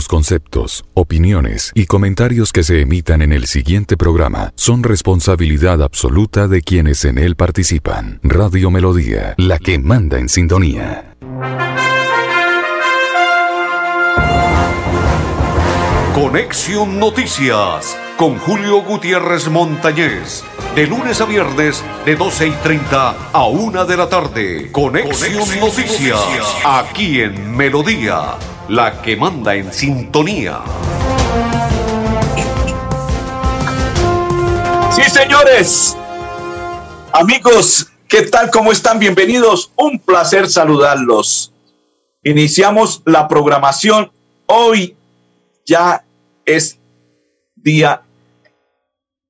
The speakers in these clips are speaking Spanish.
Los conceptos, opiniones y comentarios que se emitan en el siguiente programa son responsabilidad absoluta de quienes en él participan. Radio Melodía, la que manda en sintonía. Conexión Noticias con Julio Gutiérrez Montañez. De lunes a viernes, de 12 y 30 a 1 de la tarde. Conexión, Noticias, aquí en Melodía, la que manda en sintonía. Sí, señores. Amigos, ¿qué tal? ¿Cómo están? Bienvenidos. Un placer saludarlos. Iniciamos la programación. Hoy ya es día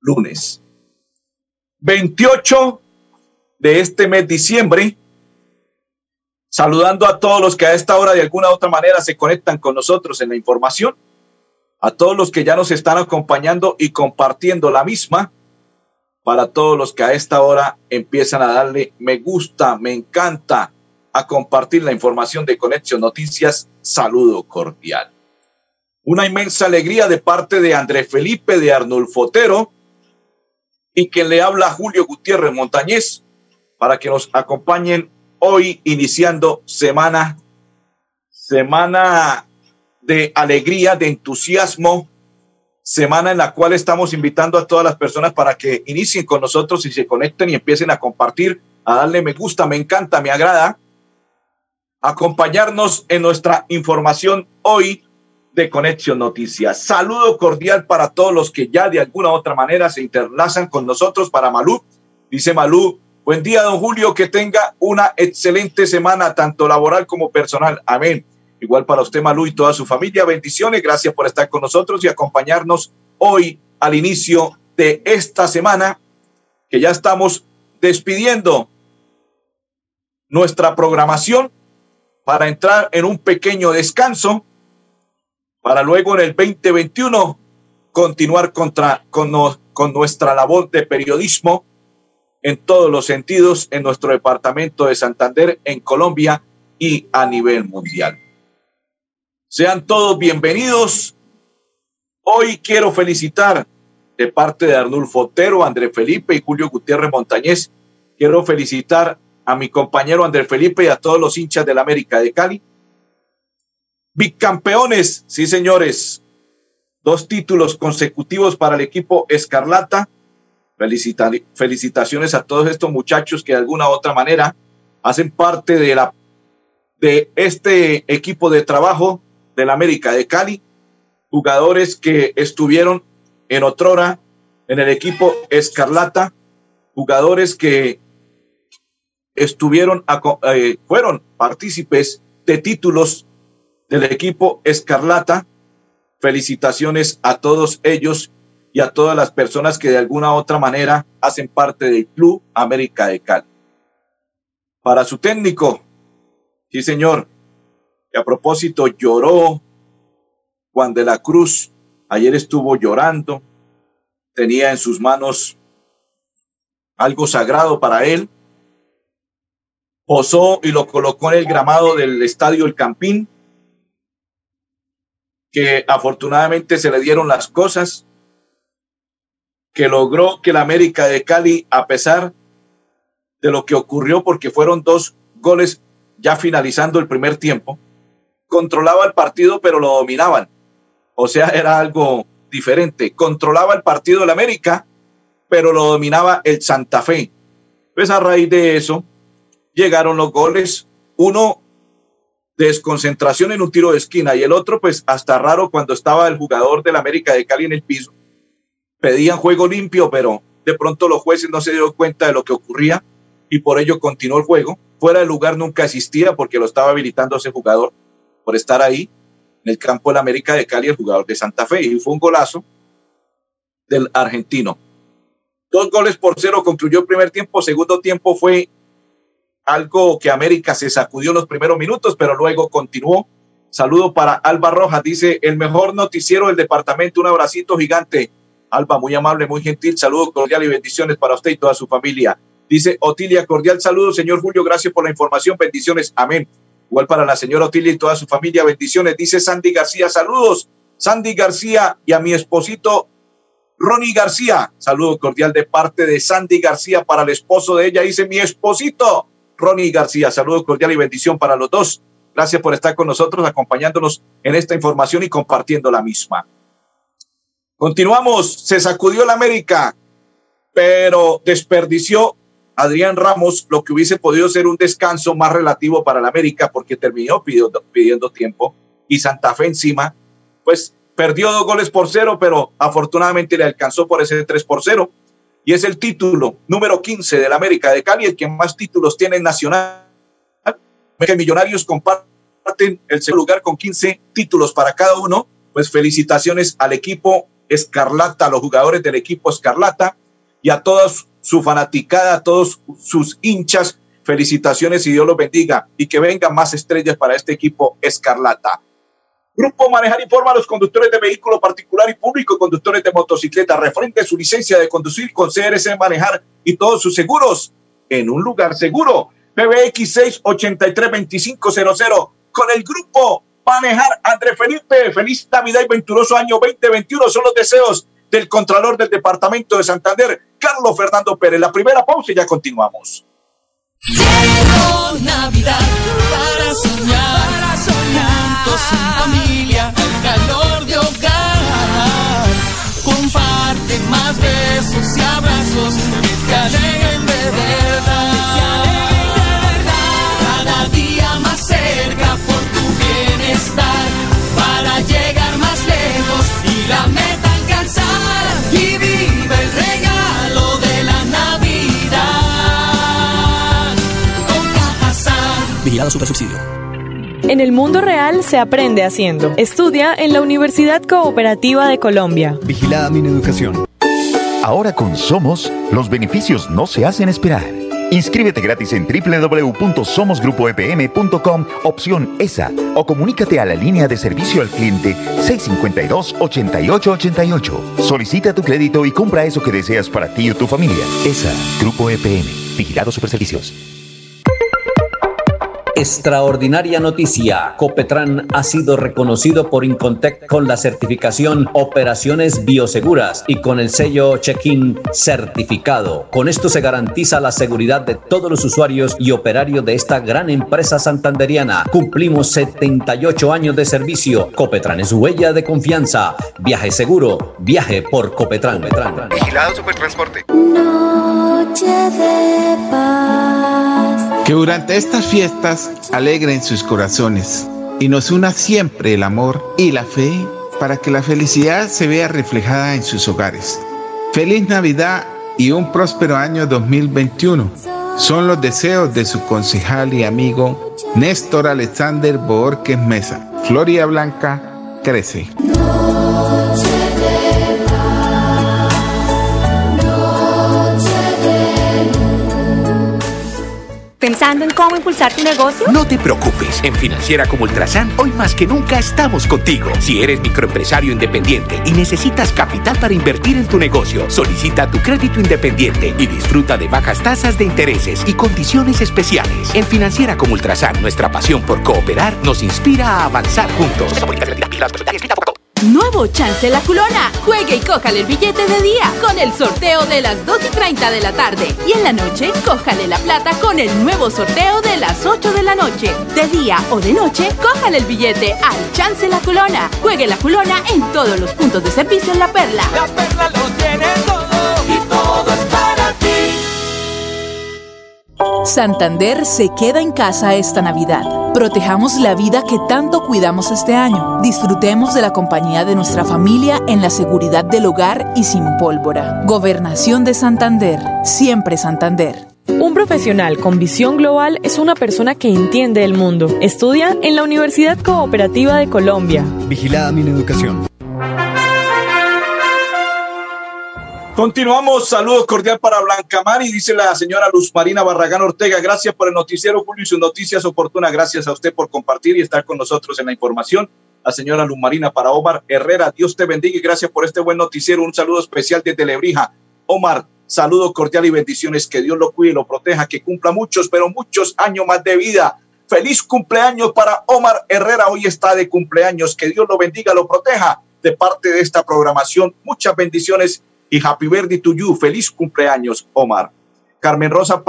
lunes. 28 de este mes diciembre. Saludando a todos los que a esta hora de alguna u otra manera se conectan con nosotros en la información. A todos los que ya nos están acompañando y compartiendo la misma. Para todos los que a esta hora empiezan a darle me gusta, me encanta, a compartir la información de Conexión Noticias. Saludo cordial. Una inmensa alegría de parte de Andrés Felipe de Arnulfo Otero y que le habla Julio Gutiérrez Montañez para que nos acompañen hoy iniciando semana, semana de alegría, de entusiasmo, semana en la cual estamos invitando a todas las personas para que inicien con nosotros y se conecten y empiecen a compartir, a darle me gusta, me encanta, me agrada, acompañarnos en nuestra información hoy de Conexión Noticias. Saludo cordial para todos los que ya de alguna u otra manera se interlazan con nosotros para Malú. Dice Malú, buen día, don Julio, que tenga una excelente semana, tanto laboral como personal. Amén. Igual para usted, Malú, y toda su familia. Bendiciones. Gracias por estar con nosotros y acompañarnos hoy al inicio de esta semana, que ya estamos despidiendo nuestra programación para entrar en un pequeño descanso para luego en el 2021 continuar contra, con, con nuestra labor de periodismo en todos los sentidos en nuestro departamento de Santander, en Colombia y a nivel mundial. Sean todos bienvenidos. Hoy quiero felicitar de parte de Arnulfo Otero, André Felipe y Julio Gutiérrez Montañez. Quiero felicitar a mi compañero André Felipe y a todos los hinchas del América de Cali Bicampeones, sí señores. Dos títulos consecutivos para el equipo Escarlata. Felicitaciones a todos estos muchachos que de alguna u otra manera hacen parte de, la, de este equipo de trabajo del América de Cali. Jugadores que estuvieron en otrora en el equipo Escarlata. Jugadores que estuvieron, eh, fueron partícipes de títulos del equipo Escarlata. Felicitaciones a todos ellos y a todas las personas que de alguna u otra manera hacen parte del Club América de Cali. Para su técnico, sí señor, que a propósito lloró Juan de la Cruz, ayer estuvo llorando, tenía en sus manos algo sagrado para él, posó y lo colocó en el gramado del estadio El Campín, que afortunadamente se le dieron las cosas, que logró que la América de Cali, a pesar de lo que ocurrió, porque fueron dos goles ya finalizando el primer tiempo, controlaba el partido, pero lo dominaban. O sea, era algo diferente. Controlaba el partido la América, pero lo dominaba el Santa Fe. Pues a raíz de eso llegaron los goles. Uno desconcentración en un tiro de esquina y el otro pues hasta raro cuando estaba el jugador del América de Cali en el piso. Pedían juego limpio, pero de pronto los jueces no se dieron cuenta de lo que ocurría y por ello continuó el juego. Fuera del lugar nunca existía porque lo estaba habilitando ese jugador por estar ahí en el campo del América de Cali, el jugador de Santa Fe, y fue un golazo del argentino. Dos goles por cero concluyó el primer tiempo, segundo tiempo fue algo que América se sacudió los primeros minutos, pero luego continuó. Saludo para Alba Rojas, dice el mejor noticiero del departamento, un abracito gigante. Alba, muy amable, muy gentil, saludo cordial y bendiciones para usted y toda su familia. Dice Otilia, cordial saludo, señor Julio, gracias por la información, bendiciones, amén. Igual para la señora Otilia y toda su familia, bendiciones. Dice Sandy García, saludos. Sandy García y a mi esposito Ronnie García. Saludo cordial de parte de Sandy García para el esposo de ella. Dice mi esposito Ronnie García. Saludo cordial y bendición para los dos. Gracias por estar con nosotros, acompañándonos en esta información y compartiendo la misma. Continuamos. Se sacudió la América, pero desperdició Adrián Ramos lo que hubiese podido ser un descanso más relativo para la América porque terminó pidiendo, pidiendo tiempo y Santa Fe encima, pues perdió dos goles por cero, pero afortunadamente le alcanzó por ese tres por cero y es el título número 15 del América de Cali, el que más títulos tiene en Nacional. Que Millonarios comparten el segundo lugar con 15 títulos para cada uno. Pues felicitaciones al equipo Escarlata, a los jugadores del equipo Escarlata y a todos su fanaticada, a todos sus hinchas. Felicitaciones y Dios los bendiga y que vengan más estrellas para este equipo Escarlata. Grupo Manejar informa a los conductores de vehículo particular y público, conductores de motocicleta, referente su licencia de conducir con CRC Manejar y todos sus seguros en un lugar seguro. PBX 683-2500 con el grupo Manejar André Felipe. Feliz Navidad y venturoso año 2021 son los deseos del Contralor del Departamento de Santander, Carlos Fernando Pérez. La primera pausa y ya continuamos. Navidad para soñar, para soñar. de hogar. Y abrazos Subsidio. En el mundo real se aprende haciendo. Estudia en la Universidad Cooperativa de Colombia. Vigilada mi educación. Ahora con Somos, los beneficios no se hacen esperar. Inscríbete gratis en www.somosgrupoepm.com, opción ESA, o comunícate a la línea de servicio al cliente 652-8888. Solicita tu crédito y compra eso que deseas para ti o tu familia. ESA, Grupo EPM, Vigilado Superservicios. Extraordinaria noticia. Copetran ha sido reconocido por Incontec con la certificación Operaciones Bioseguras y con el sello Check-in certificado. Con esto se garantiza la seguridad de todos los usuarios y operarios de esta gran empresa santanderiana. Cumplimos 78 años de servicio. Copetran es huella de confianza. Viaje seguro. Viaje por Copetran. Vigilado Supertransporte. Noche de paz. Que durante estas fiestas alegren sus corazones y nos una siempre el amor y la fe para que la felicidad se vea reflejada en sus hogares. Feliz Navidad y un próspero año 2021. Son los deseos de su concejal y amigo Néstor Alexander Borges Mesa. Floria Blanca crece. ¿Pensando en cómo impulsar tu negocio? No te preocupes. En Financiera como Ultrasan, hoy más que nunca estamos contigo. Si eres microempresario independiente y necesitas capital para invertir en tu negocio, solicita tu crédito independiente y disfruta de bajas tasas de intereses y condiciones especiales. En Financiera como Ultrasan, nuestra pasión por cooperar nos inspira a avanzar juntos. Nuevo Chance La Culona. Juegue y cójale el billete de día con el sorteo de las 2 y 30 de la tarde. Y en la noche, cójale la plata con el nuevo sorteo de las 8 de la noche. De día o de noche, cójale el billete al Chance La Culona. Juegue La Culona en todos los puntos de servicio en La Perla. La Perla lo tiene todo Santander se queda en casa esta Navidad. Protejamos la vida que tanto cuidamos este año. Disfrutemos de la compañía de nuestra familia en la seguridad del hogar y sin pólvora. Gobernación de Santander. Siempre Santander. Un profesional con visión global es una persona que entiende el mundo. Estudia en la Universidad Cooperativa de Colombia. Vigilada mi educación. Continuamos, saludos cordial para Blanca Mar y dice la señora Luz Marina Barragán Ortega, gracias por el noticiero Julio y sus noticias oportunas, gracias a usted por compartir y estar con nosotros en la información. La señora Luz Marina para Omar Herrera, Dios te bendiga y gracias por este buen noticiero, un saludo especial desde Lebrija. Omar, saludo cordial y bendiciones, que Dios lo cuide y lo proteja, que cumpla muchos, pero muchos años más de vida. Feliz cumpleaños para Omar Herrera. Hoy está de cumpleaños. Que Dios lo bendiga, lo proteja de parte de esta programación. Muchas bendiciones y happy birthday to you. Feliz cumpleaños, Omar. Carmen Rosa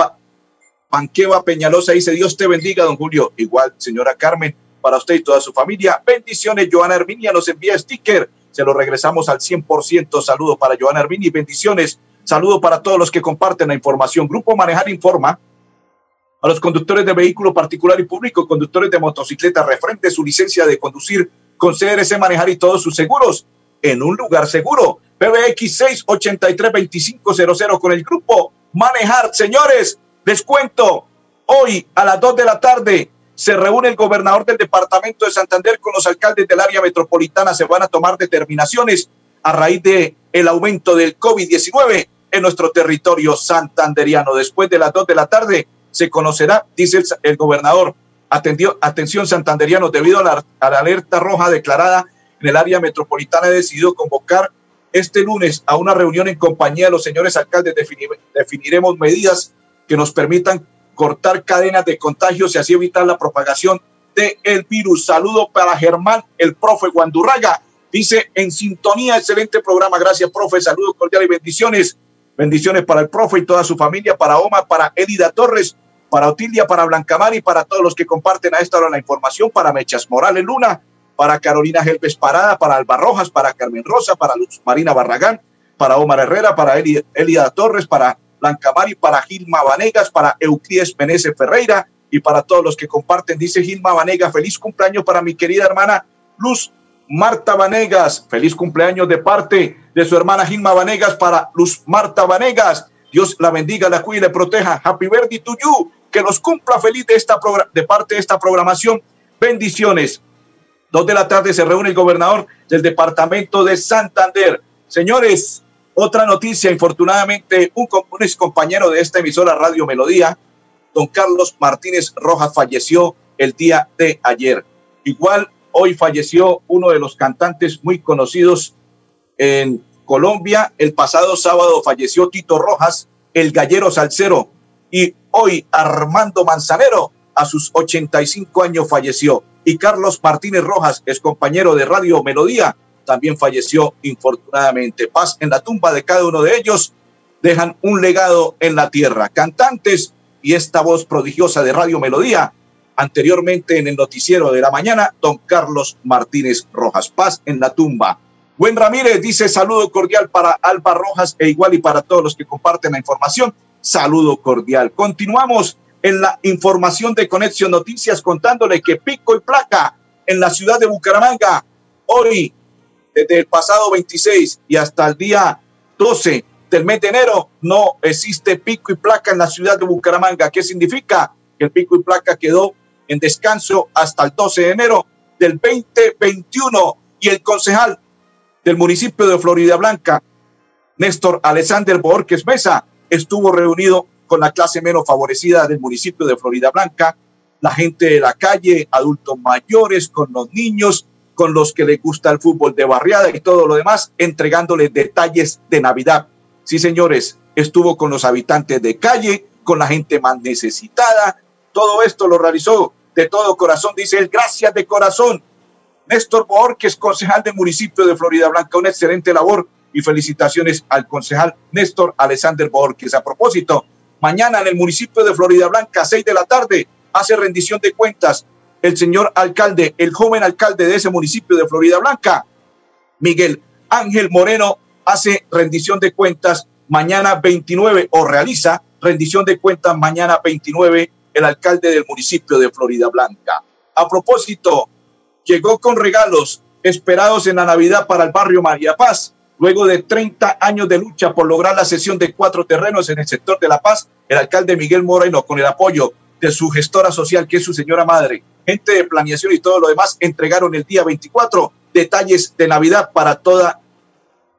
Panqueva Peñalosa dice, Dios te bendiga, don Julio. Igual, señora Carmen, para usted y toda su familia. Bendiciones, Joana Herminia nos envía sticker. Se lo regresamos al 100%. Saludo para Joana Herminia bendiciones. Saludo para todos los que comparten la información. Grupo Manejar Informa a los conductores de vehículo particular y público, conductores de motocicleta, refrende su licencia de conducir con CRC Manejar y todos sus seguros en un lugar seguro. PBX 683-2500 con el grupo Manejar. Señores, les cuento, hoy a las 2 de la tarde se reúne el gobernador del departamento de Santander con los alcaldes del área metropolitana. Se van a tomar determinaciones a raíz de el aumento del COVID-19 en nuestro territorio santanderiano. Después de las 2 de la tarde se conocerá, dice el, gobernador, atendió, atención santanderiano, debido a la, a la alerta roja declarada en el área metropolitana, he decidido convocar este lunes a una reunión en compañía de los señores alcaldes. definiremos medidas que nos permitan cortar cadenas de contagios y así evitar la propagación del el virus. Saludo para Germán, el profe Guandurraga. Dice en sintonía, excelente programa. Gracias, profe. Saludos cordiales y bendiciones. Bendiciones para el profe y toda su familia, para Oma, para Elida Torres, para Otilia, para Blancamar y para todos los que comparten a esta hora la información, para Mechas Morales Luna, para Carolina Gelbes Parada, para Alba Rojas, para Carmen Rosa, para Luz Marina Barragán, para Omar Herrera, para Elida Torres, para Blancamari, para Gilma Vanegas, para Euclides Menezes Ferreira y para todos los que comparten. Dice Gilma Vanegas, feliz cumpleaños para mi querida hermana Luz Marta Vanegas. Feliz cumpleaños de parte de su hermana Gilma Vanegas para Luz Marta Vanegas. Dios la bendiga, la cuide y le proteja. Happy birthday to you. Que los cumpla feliz de, esta de parte de esta programación. Bendiciones. Dos de la tarde se reúne el gobernador del departamento de Santander. Señores, otra noticia, infortunadamente, un, un compañero de esta emisora Radio Melodía, don Carlos Martínez Rojas, falleció el día de ayer. Igual, hoy falleció uno de los cantantes muy conocidos en Colombia. El pasado sábado falleció Tito Rojas, el gallero salsero. Y hoy Armando Manzanero, a sus 85 años, falleció. Y Carlos Martínez Rojas, es compañero de Radio Melodía, también falleció infortunadamente. Paz en la tumba de cada uno de ellos. Dejan un legado en la tierra. Cantantes y esta voz prodigiosa de Radio Melodía. Anteriormente en el noticiero de la mañana, don Carlos Martínez Rojas. Paz en la tumba. Buen Ramírez dice saludo cordial para Alba Rojas e igual y para todos los que comparten la información. Saludo cordial. Continuamos en la información de Conexión Noticias contándole que pico y placa en la ciudad de Bucaramanga. Hoy desde el pasado 26 y hasta el día 12 del mes de enero no existe pico y placa en la ciudad de Bucaramanga. ¿Qué significa? Que el pico y placa quedó en descanso hasta el 12 de enero del 2021 y el concejal del municipio de Florida Blanca, Néstor Alexander Borges Mesa, estuvo reunido con la clase menos favorecida del municipio de Florida Blanca, la gente de la calle, adultos mayores, con los niños, con los que les gusta el fútbol de barriada y todo lo demás, entregándoles detalles de Navidad. Sí, señores, estuvo con los habitantes de calle, con la gente más necesitada. Todo esto lo realizó de todo corazón, dice él, gracias de corazón. Néstor Borges, concejal del municipio de Florida Blanca, una excelente labor y felicitaciones al concejal Néstor Alexander Borges. A propósito, mañana en el municipio de Florida Blanca, seis de la tarde, hace rendición de cuentas el señor alcalde, el joven alcalde de ese municipio de Florida Blanca, Miguel Ángel Moreno, hace rendición de cuentas mañana 29 o realiza rendición de cuentas mañana 29 el alcalde del municipio de Florida Blanca. A propósito, llegó con regalos esperados en la Navidad para el barrio María Paz. Luego de 30 años de lucha por lograr la cesión de cuatro terrenos en el sector de La Paz, el alcalde Miguel Moreno, con el apoyo de su gestora social, que es su señora madre, gente de planeación y todo lo demás, entregaron el día 24 detalles de Navidad para todas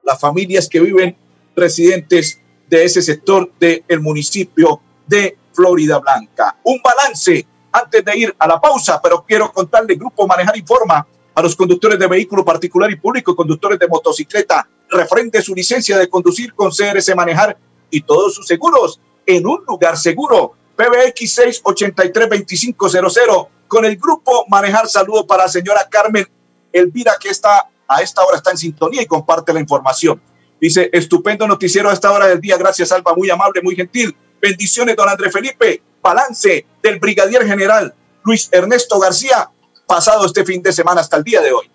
las familias que viven residentes de ese sector del municipio de Florida Blanca. Un balance antes de ir a la pausa, pero quiero contarle, Grupo Manejar Informa a los conductores de vehículo particular y público, conductores de motocicleta, refrende su licencia de conducir con CRC Manejar y todos sus seguros en un lugar seguro PBX 683-2500 con el grupo Manejar Saludo para la señora Carmen Elvira que está a esta hora está en sintonía y comparte la información. Dice, estupendo noticiero a esta hora del día. Gracias, Alba, muy amable, muy gentil. Bendiciones, don André Felipe. Balance del brigadier general Luis Ernesto García, pasado este fin de semana hasta el día de hoy.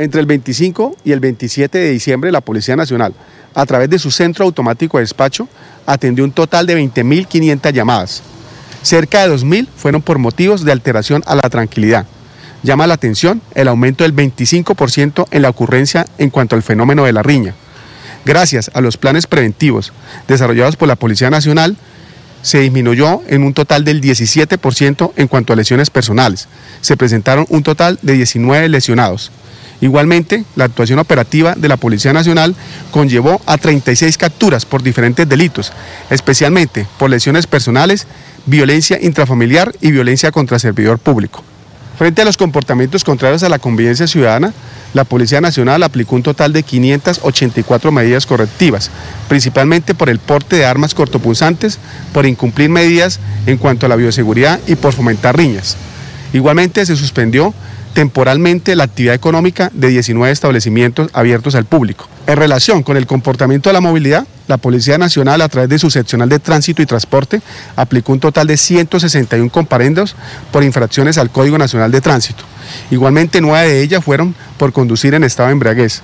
Entre el 25 y el 27 de diciembre, la Policía Nacional, a través de su centro automático de despacho, atendió un total de 20.500 llamadas. Cerca de 2.000 fueron por motivos de alteración a la tranquilidad. Llama la atención el aumento del 25% en la ocurrencia en cuanto al fenómeno de la riña. Gracias a los planes preventivos desarrollados por la Policía Nacional, se disminuyó en un total del 17% en cuanto a lesiones personales. Se presentaron un total de 19 lesionados. Igualmente, la actuación operativa de la Policía Nacional conllevó a 36 capturas por diferentes delitos, especialmente por lesiones personales, violencia intrafamiliar y violencia contra servidor público. Frente a los comportamientos contrarios a la convivencia ciudadana, la Policía Nacional aplicó un total de 584 medidas correctivas, principalmente por el porte de armas cortopunzantes, por incumplir medidas en cuanto a la bioseguridad y por fomentar riñas. Igualmente se suspendió temporalmente la actividad económica de 19 establecimientos abiertos al público. En relación con el comportamiento de la movilidad, la Policía Nacional, a través de su seccional de tránsito y transporte, aplicó un total de 161 comparendos por infracciones al Código Nacional de Tránsito. Igualmente, nueve de ellas fueron por conducir en estado de embriaguez.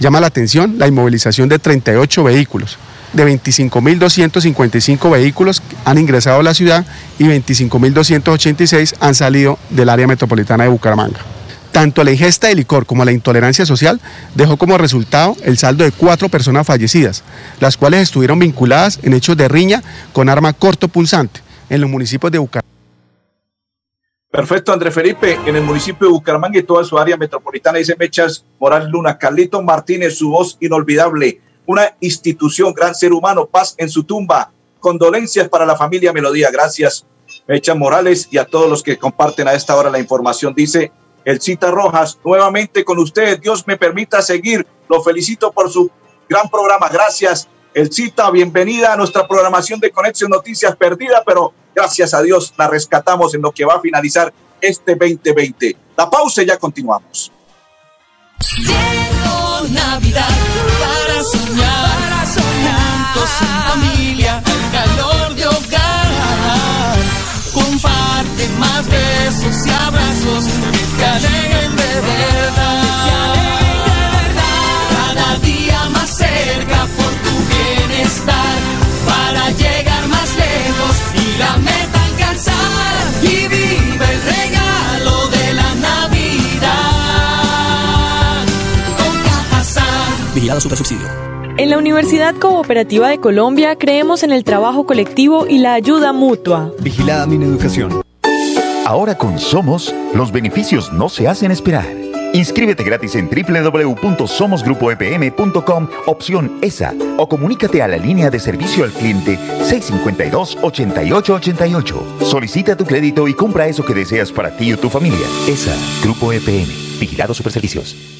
Llama la atención la inmovilización de 38 vehículos. De 25.255 vehículos han ingresado a la ciudad y 25.286 han salido del área metropolitana de Bucaramanga. Tanto la ingesta de licor como la intolerancia social dejó como resultado el saldo de cuatro personas fallecidas, las cuales estuvieron vinculadas en hechos de riña con arma corto pulsante en los municipios de Bucaramanga. Perfecto, André Felipe, en el municipio de Bucaramanga y toda su área metropolitana, dice Mechas Morales Luna. Carlito Martínez, su voz inolvidable, una institución, gran ser humano, paz en su tumba. Condolencias para la familia Melodía. Gracias, Mechas Morales, y a todos los que comparten a esta hora la información. Dice el Cita Rojas, nuevamente con ustedes. Dios me permita seguir. Lo felicito por su gran programa. Gracias, El Cita. Bienvenida a nuestra programación de Conexión Noticias perdida, pero gracias a Dios la rescatamos en lo que va a finalizar este 2020. La pausa y ya continuamos. Soñar, para soñar juntos en familia, calor de hogar. Comparte más besos y abrazos que te alegren En la Universidad Cooperativa de Colombia creemos en el trabajo colectivo y la ayuda mutua. Vigilada mi educación. Ahora con Somos, los beneficios no se hacen esperar. Inscríbete gratis en www.somosgrupoepm.com, opción ESA, o comunícate a la línea de servicio al cliente 652-8888. Solicita tu crédito y compra eso que deseas para ti o tu familia. ESA, Grupo EPM, Vigilado Superservicios.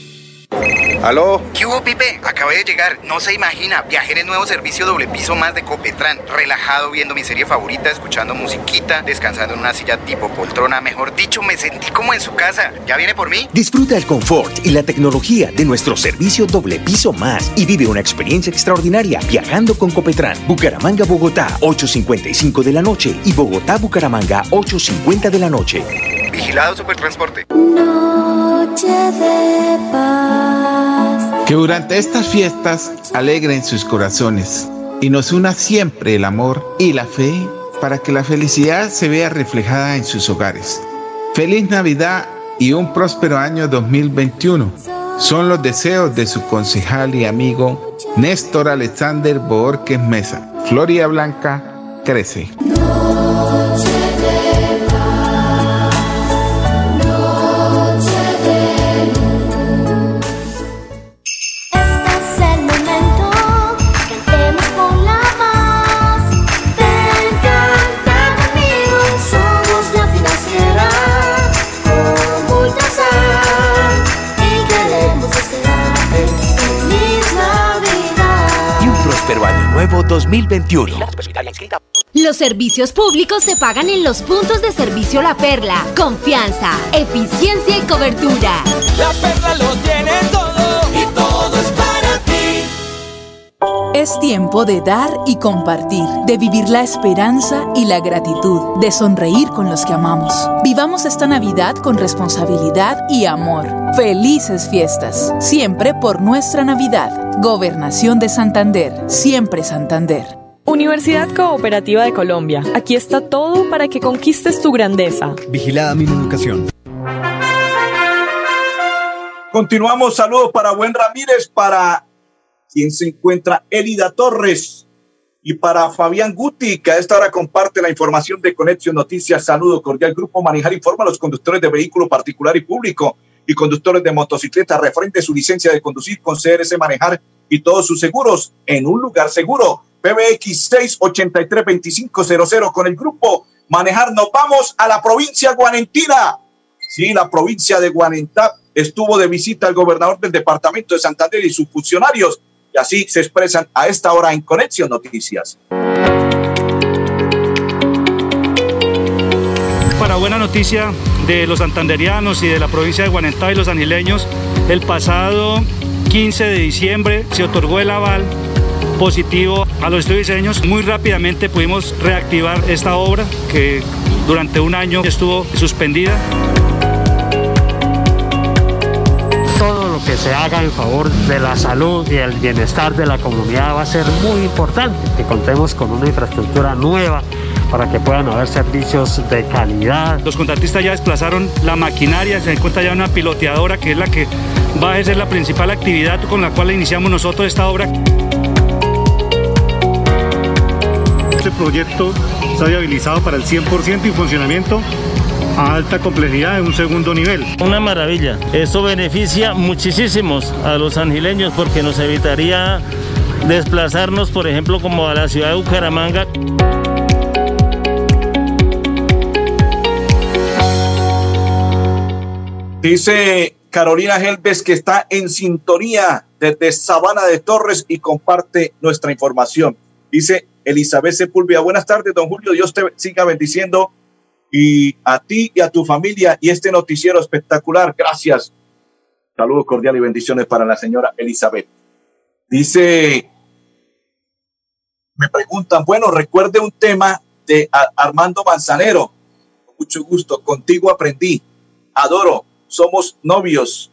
¿Aló? ¿Qué hubo, Pipe? Acabé de llegar. No se imagina. Viajé en el nuevo servicio doble piso más de Copetran. Relajado viendo mi serie favorita, escuchando musiquita, descansando en una silla tipo poltrona. Mejor dicho, me sentí como en su casa. ¿Ya viene por mí? Disfruta el confort y la tecnología de nuestro servicio doble piso más y vive una experiencia extraordinaria viajando con Copetran. Bucaramanga, Bogotá, 8.55 de la noche y Bogotá, Bucaramanga, 8.50 de la noche. Vigilado Supertransporte. Noche de paz. Que durante estas fiestas alegren sus corazones y nos una siempre el amor y la fe para que la felicidad se vea reflejada en sus hogares. Feliz Navidad y un próspero año 2021. Son los deseos de su concejal y amigo Néstor Alexander Borges Mesa. Floria Blanca crece. Este Los servicios públicos se pagan en los puntos de servicio La Perla. Confianza, eficiencia y cobertura. La perla lo tiene todo y todo es para ti. Es tiempo de dar y compartir, de vivir la esperanza y la gratitud, de sonreír con los que amamos. Vivamos esta Navidad con responsabilidad y amor. Felices fiestas, siempre por nuestra Navidad. Gobernación de Santander, siempre Santander. Universidad Cooperativa de Colombia. Aquí está todo para que conquistes tu grandeza. Vigilada mi educación. Continuamos, saludos para Buen Ramírez, para quien se encuentra Elida Torres y para Fabián Guti, que a esta hora comparte la información de Conexión Noticias. Saludo cordial. Grupo Manejar informa a los conductores de vehículo particular y público y conductores de motocicleta referente a su licencia de conducir con CRS Manejar y todos sus seguros en un lugar seguro. PBX 683-2500 con el grupo Manejar. Nos vamos a la provincia guanentina. Sí, la provincia de Guanentá estuvo de visita el gobernador del departamento de Santander y sus funcionarios. Y así se expresan a esta hora en Conexión Noticias. Para buena noticia de los santanderianos y de la provincia de Guanentá y los anileños, el pasado 15 de diciembre se otorgó el aval positivo a los estudios diseños. Muy rápidamente pudimos reactivar esta obra que durante un año estuvo suspendida. todo lo que se haga en favor de la salud y el bienestar de la comunidad va a ser muy importante, que contemos con una infraestructura nueva para que puedan haber servicios de calidad. Los contratistas ya desplazaron la maquinaria, se encuentra ya una piloteadora que es la que va a ser la principal actividad con la cual iniciamos nosotros esta obra. Este proyecto está viabilizado para el 100% y funcionamiento a alta complejidad en un segundo nivel. Una maravilla. Esto beneficia muchísimos a los angileños porque nos evitaría desplazarnos, por ejemplo, como a la ciudad de Bucaramanga. Dice Carolina Helves que está en sintonía desde Sabana de Torres y comparte nuestra información. Dice Elizabeth Sepúlveda, buenas tardes, don Julio, Dios te siga bendiciendo y a ti y a tu familia y este noticiero espectacular. Gracias. Saludos cordiales y bendiciones para la señora Elizabeth. Dice, me preguntan, bueno, recuerde un tema de Armando Manzanero. Mucho gusto, contigo aprendí. Adoro, somos novios,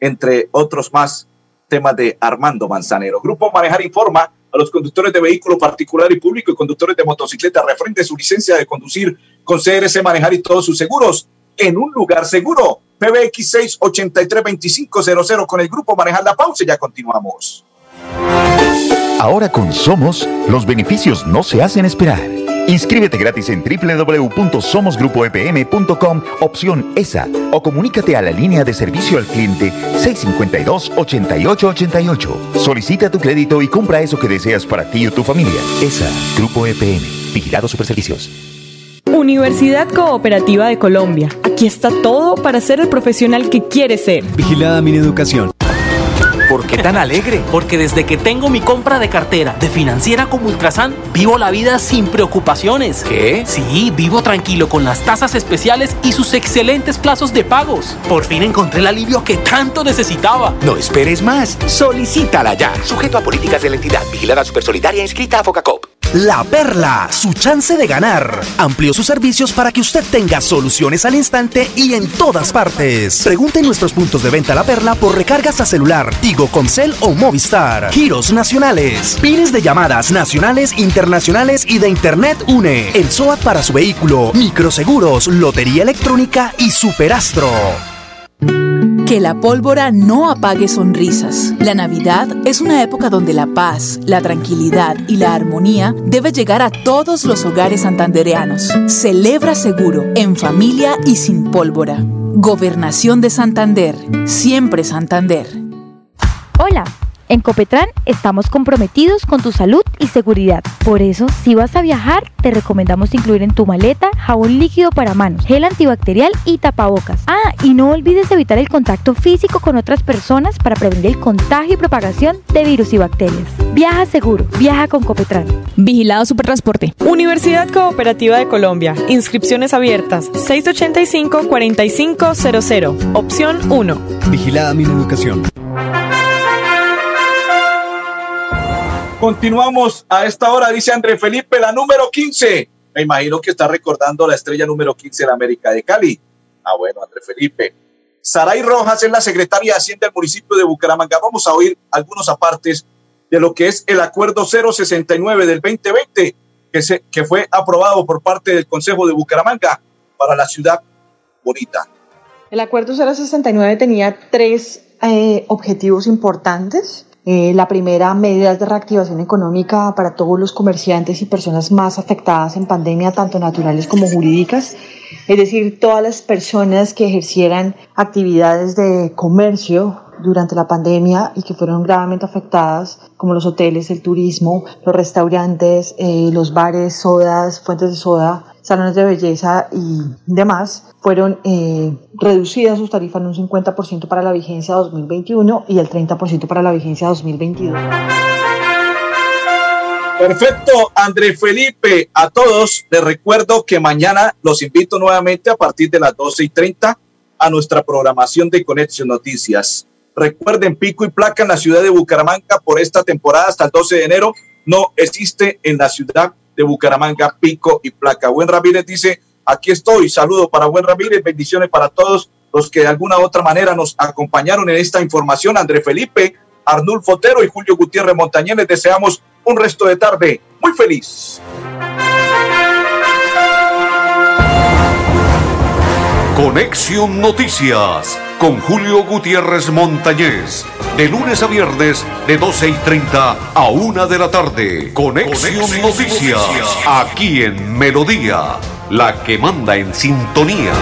entre otros más temas de Armando Manzanero. Grupo Manejar informa a los conductores de vehículo particular y público y conductores de motocicleta referente a su licencia de conducir con CRC Manejar y todos sus seguros en un lugar seguro. PBX 683-2500 con el grupo Manejar la pausa ya continuamos. Ahora con Somos, los beneficios no se hacen esperar. Inscríbete gratis en www.somosgrupoepm.com, opción ESA, o comunícate a la línea de servicio al cliente 652-8888. Solicita tu crédito y compra eso que deseas para ti o tu familia. ESA, Grupo EPM, Vigilado Superservicios. Universidad Cooperativa de Colombia. Aquí está todo para ser el profesional que quieres ser. Vigilada mi educación. ¿Por qué tan alegre? Porque desde que tengo mi compra de cartera de financiera como Ultrasan, vivo la vida sin preocupaciones. ¿Qué? Sí, vivo tranquilo con las tasas especiales y sus excelentes plazos de pagos. Por fin encontré el alivio que tanto necesitaba. No esperes más. Solicítala ya. Sujeto a políticas de la entidad. Vigilada Supersolidaria inscrita a Focacop. La Perla, su chance de ganar. Amplió sus servicios para que usted tenga soluciones al instante y en todas partes. Pregunte en nuestros puntos de venta La Perla por recargas a celular, Tigo, Comcel o Movistar. Giros nacionales, pines de llamadas nacionales, internacionales y de Internet UNE. El SOAT para su vehículo, microseguros, lotería electrónica y superastro. Que la pólvora no apague sonrisas. La Navidad es una época donde la paz, la tranquilidad y la armonía debe llegar a todos los hogares santandereanos. Celebra seguro, en familia y sin pólvora. Gobernación de Santander. Siempre Santander. Hola, En Copetran estamos comprometidos con tu salud y seguridad. Por eso, si vas a viajar, te recomendamos incluir en tu maleta jabón líquido para manos, gel antibacterial y tapabocas. Ah, y no olvides evitar el contacto físico con otras personas para prevenir el contagio y propagación de virus y bacterias. Viaja seguro, viaja con Copetran. Vigilado Supertransporte. Universidad Cooperativa de Colombia. Inscripciones abiertas. 685-4500. Opción 1. Vigilada mi educación. Continuamos a esta hora, dice André Felipe, la número 15. Me imagino que está recordando la estrella número 15 de América de Cali. Ah, bueno, André Felipe. Saray Rojas es la secretaria de Hacienda del municipio de Bucaramanga. Vamos a oír algunos apartes de lo que es el acuerdo 069 del 2020 que, se, que fue aprobado por parte del Consejo de Bucaramanga para la ciudad bonita. El acuerdo 069 tenía tres eh, objetivos importantes. Eh, la primera, medidas de reactivación económica para todos los comerciantes y personas más afectadas en pandemia, tanto naturales como jurídicas. Es decir, todas las personas que ejercieran actividades de comercio durante la pandemia y que fueron gravemente afectadas, como los hoteles, el turismo, los restaurantes, eh, los bares, sodas, fuentes de soda, salones de belleza y demás, fueron eh, reducidas sus tarifas en un 50% para la vigencia 2021 y el 30% para la vigencia 2022. Perfecto, André Felipe. A todos les recuerdo que mañana los invito nuevamente a partir de las 12 y 30 a nuestra programación de Conexión Noticias. Recuerden, pico y placa en la ciudad de Bucaramanga por esta temporada hasta el 12 de enero. No existe en la ciudad de Bucaramanga pico y placa. Buen Ramírez dice, aquí estoy. Saludo para Buen Ramírez. Bendiciones para todos los que de alguna u otra manera nos acompañaron en esta información. André Felipe, Arnulfo Otero y Julio Gutiérrez Montañez. Les deseamos un resto de tarde muy feliz. Conexión Noticias con Julio Gutiérrez Montañez. De lunes a viernes de 12 y 30 a 1 de la tarde. Conexión, Conexión Noticias. Noticias. Aquí en Melodía. La que manda en sintonía.